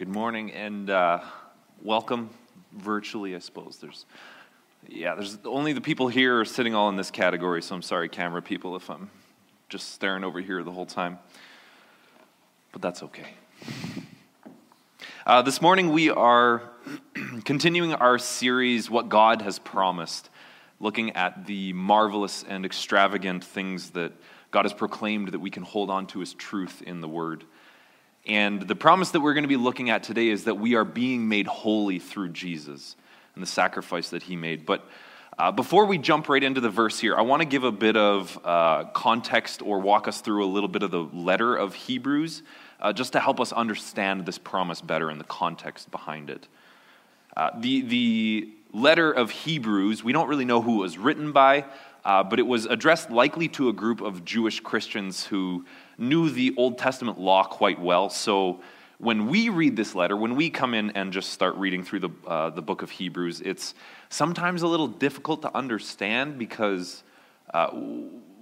Good morning and uh, welcome virtually, I suppose. There's, yeah, there's only the people here are sitting all in this category, so I'm sorry, camera people, if I'm just staring over here the whole time. But that's okay. Uh, this morning we are continuing our series, What God Has Promised, looking at the marvelous and extravagant things that God has proclaimed that we can hold on to as truth in the Word. And the promise that we're going to be looking at today is that we are being made holy through Jesus and the sacrifice that he made. But uh, before we jump right into the verse here, I want to give a bit of uh, context or walk us through a little bit of the letter of Hebrews uh, just to help us understand this promise better and the context behind it. Uh, the, the letter of Hebrews, we don't really know who it was written by, uh, but it was addressed likely to a group of Jewish Christians who knew the Old Testament law quite well. So when we read this letter, when we come in and just start reading through the, uh, the book of Hebrews, it's sometimes a little difficult to understand because uh,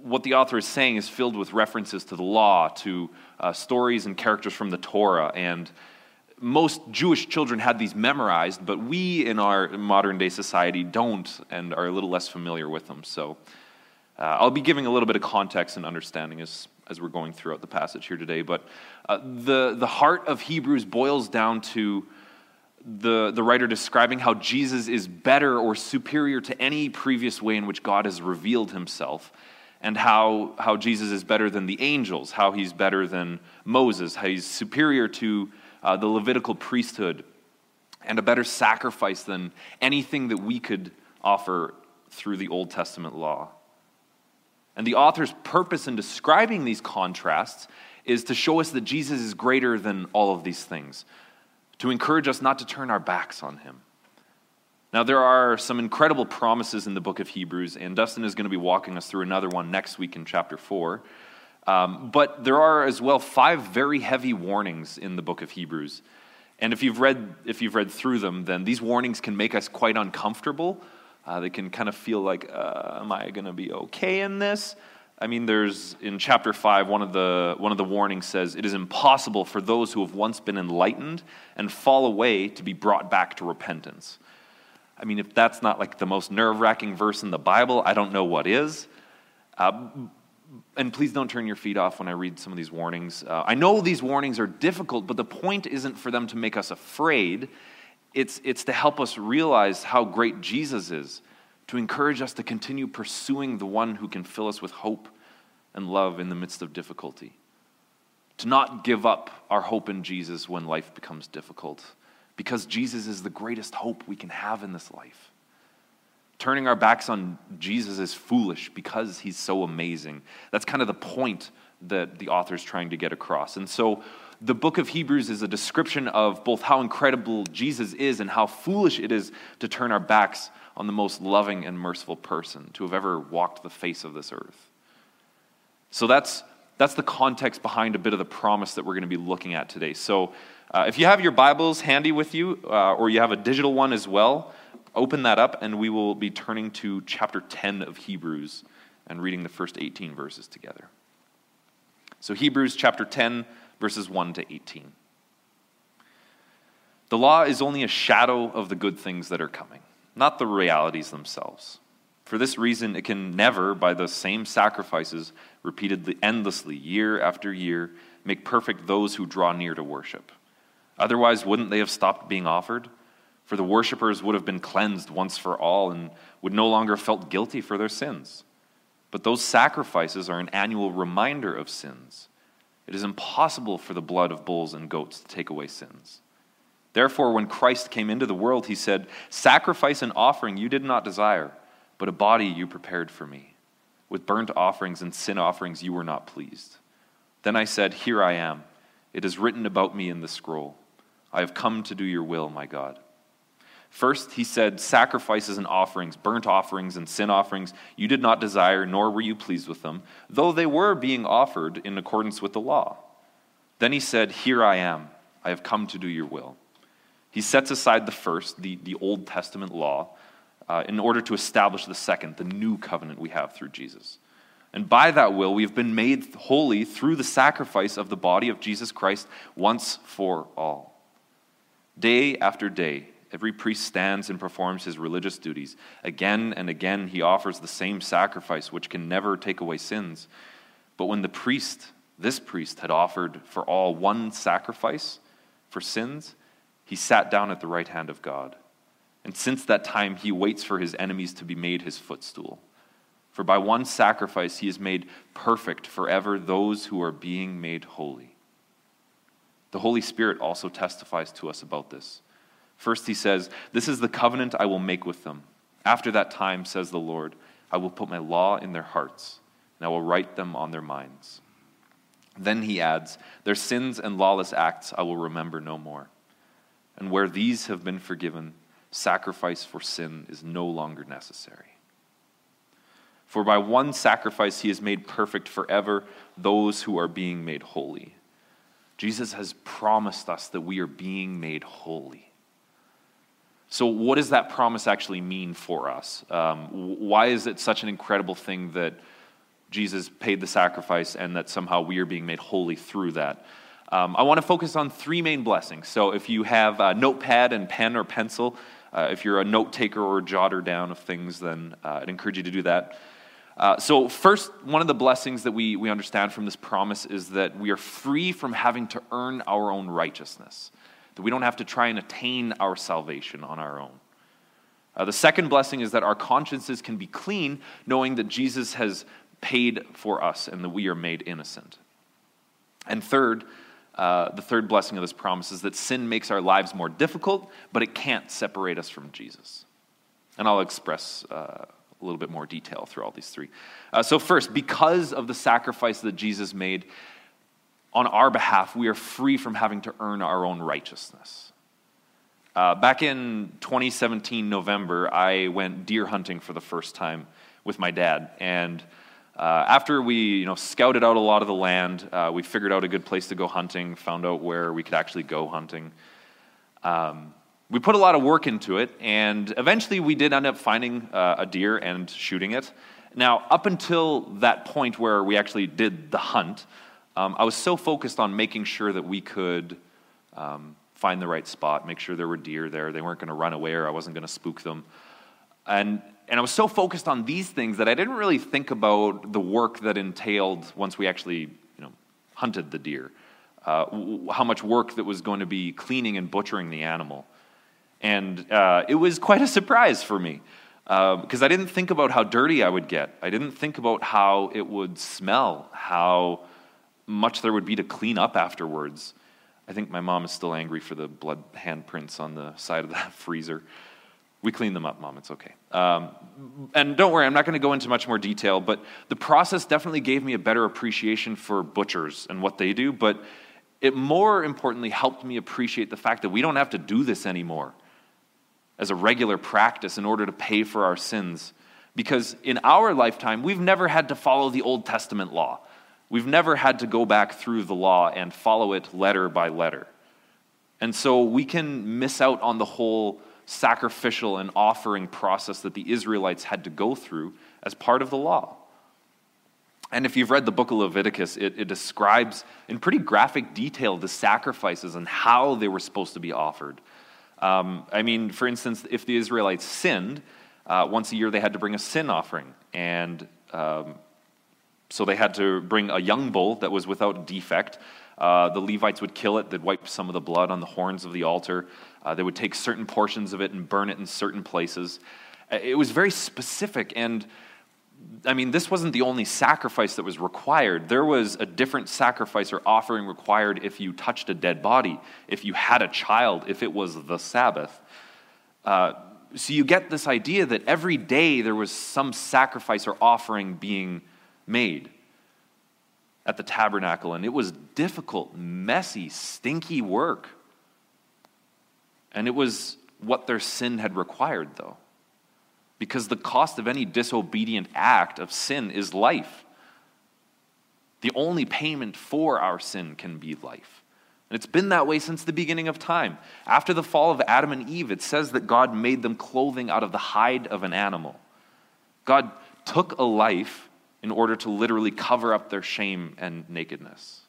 what the author is saying is filled with references to the law, to uh, stories and characters from the Torah. And most Jewish children had these memorized, but we in our modern day society don't and are a little less familiar with them. So uh, I'll be giving a little bit of context and understanding as, as we're going throughout the passage here today. But uh, the, the heart of Hebrews boils down to the, the writer describing how Jesus is better or superior to any previous way in which God has revealed himself, and how, how Jesus is better than the angels, how he's better than Moses, how he's superior to uh, the Levitical priesthood, and a better sacrifice than anything that we could offer through the Old Testament law. And the author's purpose in describing these contrasts is to show us that Jesus is greater than all of these things, to encourage us not to turn our backs on him. Now, there are some incredible promises in the book of Hebrews, and Dustin is going to be walking us through another one next week in chapter 4. Um, but there are as well five very heavy warnings in the book of Hebrews. And if you've read, if you've read through them, then these warnings can make us quite uncomfortable uh, they can kind of feel like, uh, am I going to be okay in this? I mean, there's in chapter 5, one of, the, one of the warnings says, It is impossible for those who have once been enlightened and fall away to be brought back to repentance. I mean, if that's not like the most nerve wracking verse in the Bible, I don't know what is. Uh, and please don't turn your feet off when I read some of these warnings. Uh, I know these warnings are difficult, but the point isn't for them to make us afraid. It's, it's to help us realize how great Jesus is, to encourage us to continue pursuing the one who can fill us with hope and love in the midst of difficulty. To not give up our hope in Jesus when life becomes difficult, because Jesus is the greatest hope we can have in this life. Turning our backs on Jesus is foolish because he's so amazing. That's kind of the point that the author is trying to get across. And so, the book of Hebrews is a description of both how incredible Jesus is and how foolish it is to turn our backs on the most loving and merciful person to have ever walked the face of this earth. So that's, that's the context behind a bit of the promise that we're going to be looking at today. So uh, if you have your Bibles handy with you, uh, or you have a digital one as well, open that up and we will be turning to chapter 10 of Hebrews and reading the first 18 verses together. So, Hebrews chapter 10 verses 1 to 18. The law is only a shadow of the good things that are coming, not the realities themselves. For this reason, it can never, by the same sacrifices repeated endlessly, year after year, make perfect those who draw near to worship. Otherwise, wouldn't they have stopped being offered? For the worshippers would have been cleansed once for all and would no longer have felt guilty for their sins. But those sacrifices are an annual reminder of sins it is impossible for the blood of bulls and goats to take away sins. Therefore, when Christ came into the world, he said, Sacrifice and offering you did not desire, but a body you prepared for me. With burnt offerings and sin offerings you were not pleased. Then I said, Here I am. It is written about me in the scroll. I have come to do your will, my God. First, he said, Sacrifices and offerings, burnt offerings and sin offerings, you did not desire, nor were you pleased with them, though they were being offered in accordance with the law. Then he said, Here I am. I have come to do your will. He sets aside the first, the, the Old Testament law, uh, in order to establish the second, the new covenant we have through Jesus. And by that will, we have been made holy through the sacrifice of the body of Jesus Christ once for all. Day after day, every priest stands and performs his religious duties. Again and again, he offers the same sacrifice, which can never take away sins. But when the priest, this priest, had offered for all one sacrifice for sins, he sat down at the right hand of God. And since that time, he waits for his enemies to be made his footstool. For by one sacrifice, he has made perfect forever those who are being made holy. The Holy Spirit also testifies to us about this. First, he says, This is the covenant I will make with them. After that time, says the Lord, I will put my law in their hearts, and I will write them on their minds. Then he adds, Their sins and lawless acts I will remember no more. And where these have been forgiven, sacrifice for sin is no longer necessary. For by one sacrifice he has made perfect forever those who are being made holy. Jesus has promised us that we are being made holy. So, what does that promise actually mean for us? Um, why is it such an incredible thing that Jesus paid the sacrifice and that somehow we are being made holy through that? Um, I want to focus on three main blessings. So, if you have a notepad and pen or pencil, uh, if you're a note taker or jotter down of things, then uh, I'd encourage you to do that. Uh, so, first, one of the blessings that we, we understand from this promise is that we are free from having to earn our own righteousness, that we don't have to try and attain our salvation on our own. Uh, the second blessing is that our consciences can be clean, knowing that Jesus has paid for us and that we are made innocent. And third, uh, the third blessing of this promise is that sin makes our lives more difficult, but it can't separate us from Jesus. And I'll express uh, a little bit more detail through all these three. Uh, so, first, because of the sacrifice that Jesus made on our behalf, we are free from having to earn our own righteousness. Uh, back in 2017, November, I went deer hunting for the first time with my dad. And uh, after we you know, scouted out a lot of the land, uh, we figured out a good place to go hunting, found out where we could actually go hunting. Um, we put a lot of work into it, and eventually we did end up finding uh, a deer and shooting it. Now, up until that point where we actually did the hunt, um, I was so focused on making sure that we could um, find the right spot, make sure there were deer there, they weren't going to run away, or I wasn't going to spook them. And, and I was so focused on these things that I didn't really think about the work that entailed once we actually you know, hunted the deer, uh, how much work that was going to be cleaning and butchering the animal. And uh, it was quite a surprise for me because uh, I didn't think about how dirty I would get. I didn't think about how it would smell, how much there would be to clean up afterwards. I think my mom is still angry for the blood handprints on the side of that freezer. We cleaned them up, Mom. It's okay. Um, and don't worry, I'm not going to go into much more detail, but the process definitely gave me a better appreciation for butchers and what they do. But it more importantly helped me appreciate the fact that we don't have to do this anymore as a regular practice in order to pay for our sins. Because in our lifetime, we've never had to follow the Old Testament law. We've never had to go back through the law and follow it letter by letter. And so we can miss out on the whole sacrificial and offering process that the Israelites had to go through as part of the law. And if you've read the book of Leviticus, it, it, describes in pretty graphic detail the sacrifices and how they were supposed to be offered. Um, I mean, for instance, if the Israelites sinned, uh, once a year they had to bring a sin offering. And um, so they had to bring a young bull that was without defect. Uh, the Levites would kill it, they'd wipe some of the blood on the horns of the altar. Uh, they would take certain portions of it and burn it in certain places. Uh, it was very specific, and I mean, this wasn't the only sacrifice that was required. There was a different sacrifice or offering required if you touched a dead body, if you had a child, if it was the Sabbath. Uh, so you get this idea that every day there was some sacrifice or offering being made at the tabernacle, and it was difficult, messy, stinky work. And it was what their sin had required, though because the cost of any disobedient act of sin is life. The only payment for our sin can be life. And it's been that way since the beginning of time. After the fall of Adam and Eve, it says that God made them clothing out of the hide of an animal. God took a life in order to literally cover up their shame and nakedness.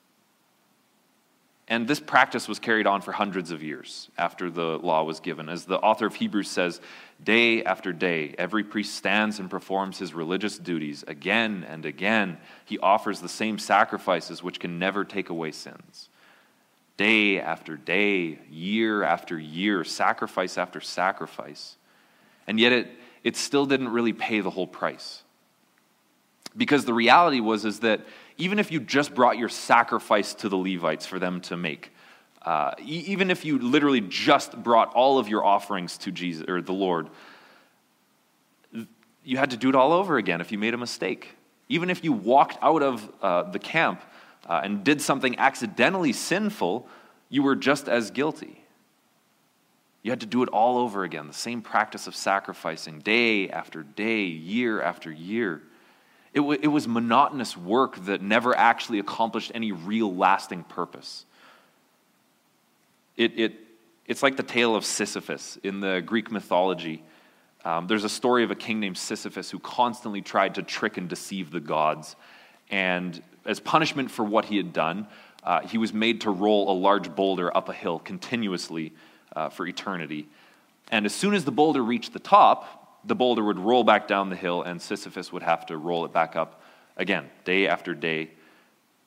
And this practice was carried on for hundreds of years after the law was given. As the author of Hebrews says, day after day, every priest stands and performs his religious duties. Again and again, he offers the same sacrifices which can never take away sins. Day after day, year after year, sacrifice after sacrifice. And yet it, it still didn't really pay the whole price. Because the reality was is that even if you just brought your sacrifice to the Levites for them to make, uh, even if you literally just brought all of your offerings to Jesus or the Lord, you had to do it all over again if you made a mistake. Even if you walked out of uh, the camp uh, and did something accidentally sinful, you were just as guilty. You had to do it all over again, the same practice of sacrificing day after day, year after year. It, w- it was monotonous work that never actually accomplished any real lasting purpose. It, it, it's like the tale of Sisyphus in the Greek mythology. Um, there's a story of a king named Sisyphus who constantly tried to trick and deceive the gods. And as punishment for what he had done, uh, he was made to roll a large boulder up a hill continuously uh, for eternity. And as soon as the boulder reached the top, the boulder would roll back down the hill, and Sisyphus would have to roll it back up again, day after day.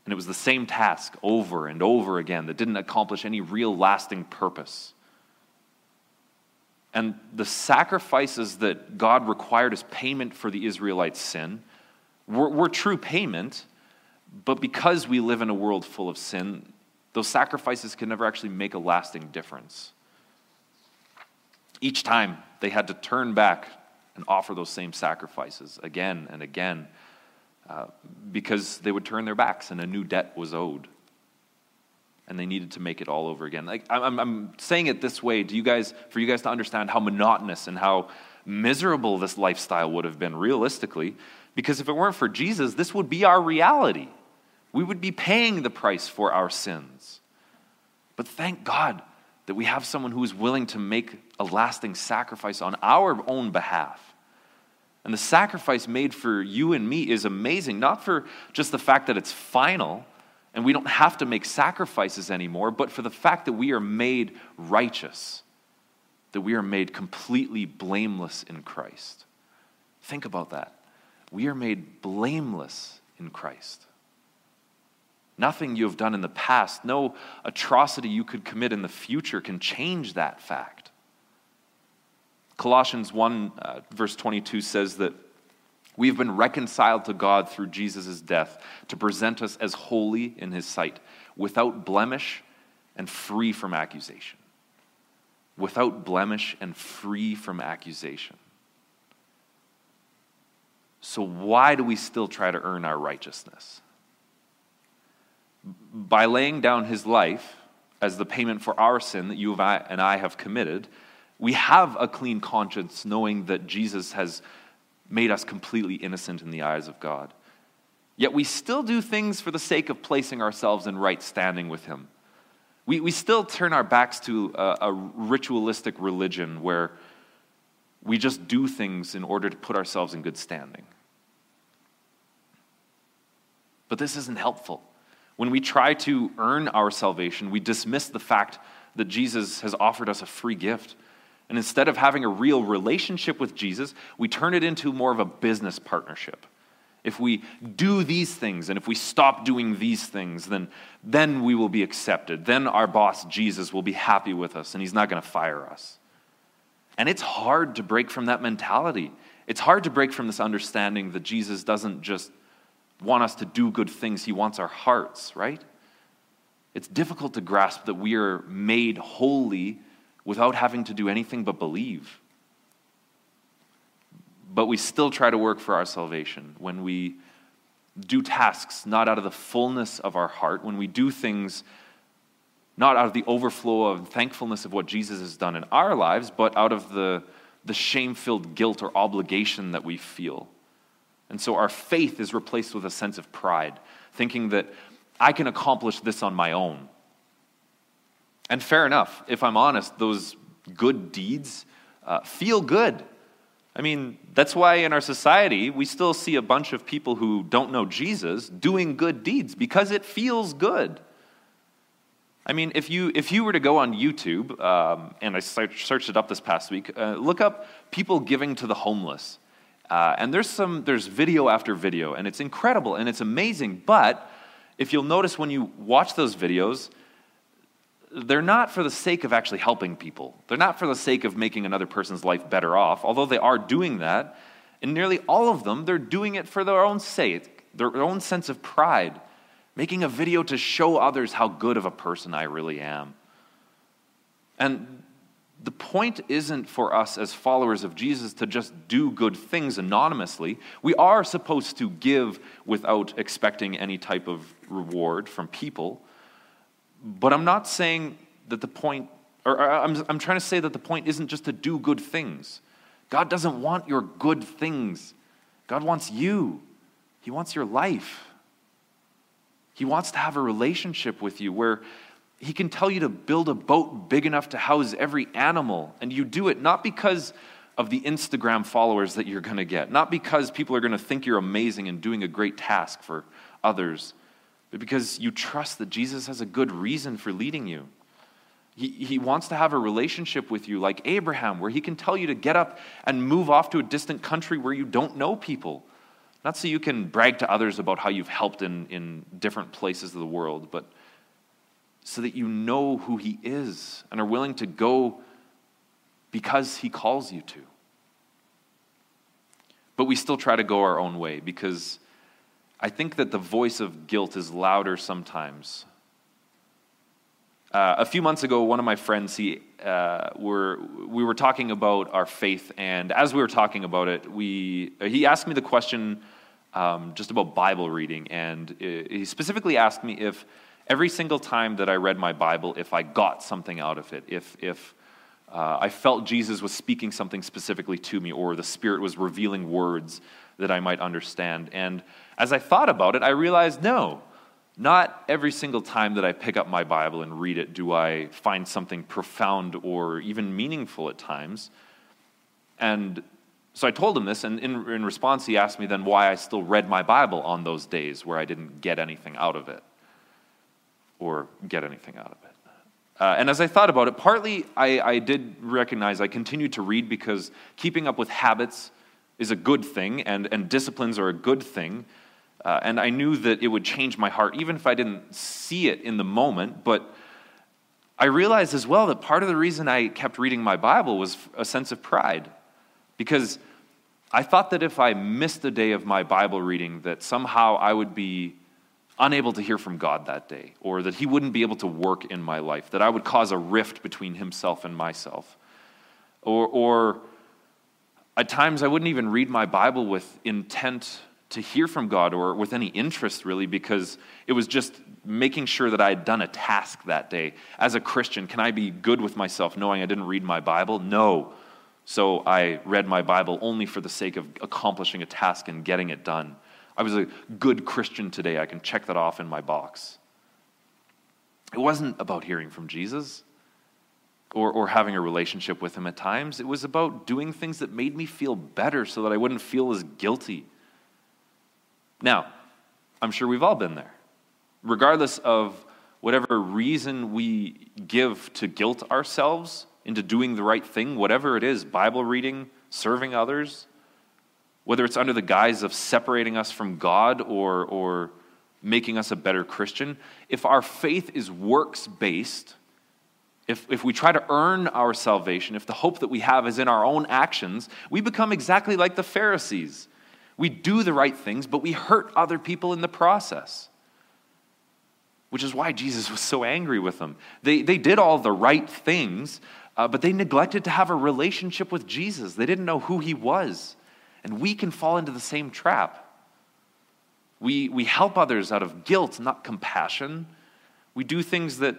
And it was the same task over and over again that didn't accomplish any real lasting purpose. And the sacrifices that God required as payment for the Israelites' sin were, were true payment, but because we live in a world full of sin, those sacrifices can never actually make a lasting difference. Each time they had to turn back and offer those same sacrifices again and again uh, because they would turn their backs and a new debt was owed. And they needed to make it all over again. Like I'm, I'm saying it this way, do you guys, for you guys to understand how monotonous and how miserable this lifestyle would have been realistically, because if it weren't for Jesus, this would be our reality. We would be paying the price for our sins. But thank God that we have someone who is willing to make a lasting sacrifice on our own behalf. And the sacrifice made for you and me is amazing, not for just the fact that it's final and we don't have to make sacrifices anymore, but for the fact that we are made righteous, that we are made completely blameless in Christ. Think about that. We are made blameless in Christ. Nothing you have done in the past, no atrocity you could commit in the future can change that fact. Colossians 1, uh, verse 22 says that we've been reconciled to God through Jesus' death to present us as holy in his sight, without blemish and free from accusation. Without blemish and free from accusation. So, why do we still try to earn our righteousness? By laying down his life as the payment for our sin that you and I have committed, we have a clean conscience knowing that Jesus has made us completely innocent in the eyes of God. Yet we still do things for the sake of placing ourselves in right standing with him. We, we still turn our backs to a, a ritualistic religion where we just do things in order to put ourselves in good standing. But this isn't helpful. When we try to earn our salvation, we dismiss the fact that Jesus has offered us a free gift. And instead of having a real relationship with Jesus, we turn it into more of a business partnership. If we do these things and if we stop doing these things, then, then we will be accepted. Then our boss, Jesus, will be happy with us and he's not going to fire us. And it's hard to break from that mentality. It's hard to break from this understanding that Jesus doesn't just want us to do good things, He wants our hearts, right? It's difficult to grasp that we are made holy without having to do anything but believe. But we still try to work for our salvation when we do tasks not out of the fullness of our heart, when we do things not out of the overflow of thankfulness of what Jesus has done in our lives, but out of the, the shame filled guilt or obligation that we feel. And so our faith is replaced with a sense of pride, thinking that I can accomplish this on my own. And fair enough, if I'm honest, those good deeds uh, feel good. I mean, that's why in our society we still see a bunch of people who don't know Jesus doing good deeds because it feels good. I mean, if you, if you were to go on YouTube, um, and I searched it up this past week, uh, look up people giving to the homeless. Uh, and there's some, there's video after video, and it's incredible and it's amazing. But if you'll notice when you watch those videos, they're not for the sake of actually helping people. They're not for the sake of making another person's life better off, although they are doing that. And nearly all of them, they're doing it for their own sake, their own sense of pride making a video to show others how good of a person I really am. And the point isn't for us as followers of Jesus to just do good things anonymously. We are supposed to give without expecting any type of reward from people. But I'm not saying that the point, or I'm, I'm trying to say that the point isn't just to do good things. God doesn't want your good things, God wants you, He wants your life. He wants to have a relationship with you where he can tell you to build a boat big enough to house every animal. And you do it not because of the Instagram followers that you're going to get, not because people are going to think you're amazing and doing a great task for others, but because you trust that Jesus has a good reason for leading you. He, he wants to have a relationship with you like Abraham, where he can tell you to get up and move off to a distant country where you don't know people not so you can brag to others about how you've helped in, in different places of the world, but so that you know who He is and are willing to go because He calls you to. But we still try to go our own way because I think that the voice of guilt is louder sometimes. Uh, a few months ago, one of my friends, he, uh, were, we were talking about our faith, and as we were talking about it, we, he asked me the question um, just about Bible reading. And he specifically asked me if every single time that I read my Bible, if I got something out of it, if, if uh, I felt Jesus was speaking something specifically to me, or the Spirit was revealing words that I might understand. And as I thought about it, I realized no, not every single time that I pick up my Bible and read it do I find something profound or even meaningful at times. And so I told him this, and in, in response, he asked me then why I still read my Bible on those days where I didn't get anything out of it or get anything out of it. Uh, and as I thought about it, partly I, I did recognize I continued to read because keeping up with habits is a good thing, and, and disciplines are a good thing. Uh, and I knew that it would change my heart, even if I didn't see it in the moment. But I realized as well that part of the reason I kept reading my Bible was a sense of pride. Because I thought that if I missed a day of my Bible reading, that somehow I would be unable to hear from God that day, or that He wouldn't be able to work in my life, that I would cause a rift between Himself and myself. Or, or at times I wouldn't even read my Bible with intent to hear from God or with any interest really, because it was just making sure that I had done a task that day. As a Christian, can I be good with myself knowing I didn't read my Bible? No. So I read my Bible only for the sake of accomplishing a task and getting it done. I was a good Christian today. I can check that off in my box. It wasn't about hearing from Jesus or, or having a relationship with him at times. It was about doing things that made me feel better so that I wouldn't feel as guilty. Now, I'm sure we've all been there. Regardless of whatever reason we give to guilt ourselves, into doing the right thing, whatever it is Bible reading, serving others, whether it's under the guise of separating us from God or, or making us a better Christian, if our faith is works based, if, if we try to earn our salvation, if the hope that we have is in our own actions, we become exactly like the Pharisees. We do the right things, but we hurt other people in the process. Which is why Jesus was so angry with them. They, they did all the right things, uh, but they neglected to have a relationship with Jesus. They didn't know who he was. And we can fall into the same trap. We, we help others out of guilt, not compassion. We do things that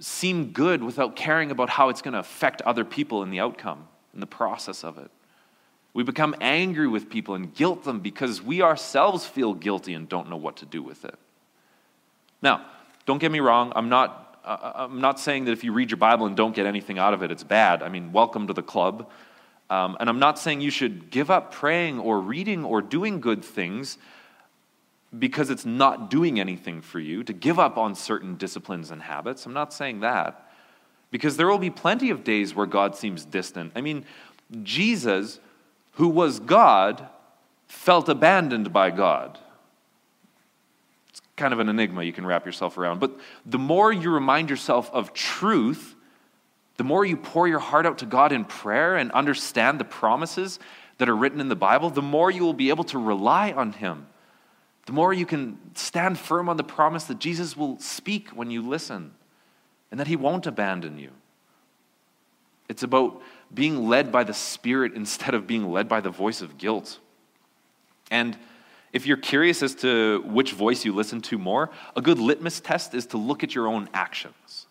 seem good without caring about how it's going to affect other people in the outcome, in the process of it. We become angry with people and guilt them because we ourselves feel guilty and don't know what to do with it. Now, don't get me wrong, I'm not uh, uh, I'm not saying that if you read your Bible and don't get anything out of it, it's bad. I mean, welcome to the club. Um, and I'm not saying you should give up praying or reading or doing good things because it's not doing anything for you to give up on certain disciplines and habits. I'm not saying that. Because there will be plenty of days where God seems distant. I mean, Jesus, who was God, felt abandoned by God. It's kind of an enigma you can wrap yourself around. But the more you remind yourself of truth, the more you pour your heart out to God in prayer and understand the promises that are written in the Bible, the more you will be able to rely on Him. The more you can stand firm on the promise that Jesus will speak when you listen and that He won't abandon you. It's about being led by the Spirit instead of being led by the voice of guilt. And if you're curious as to which voice you listen to more, a good litmus test is to look at your own actions.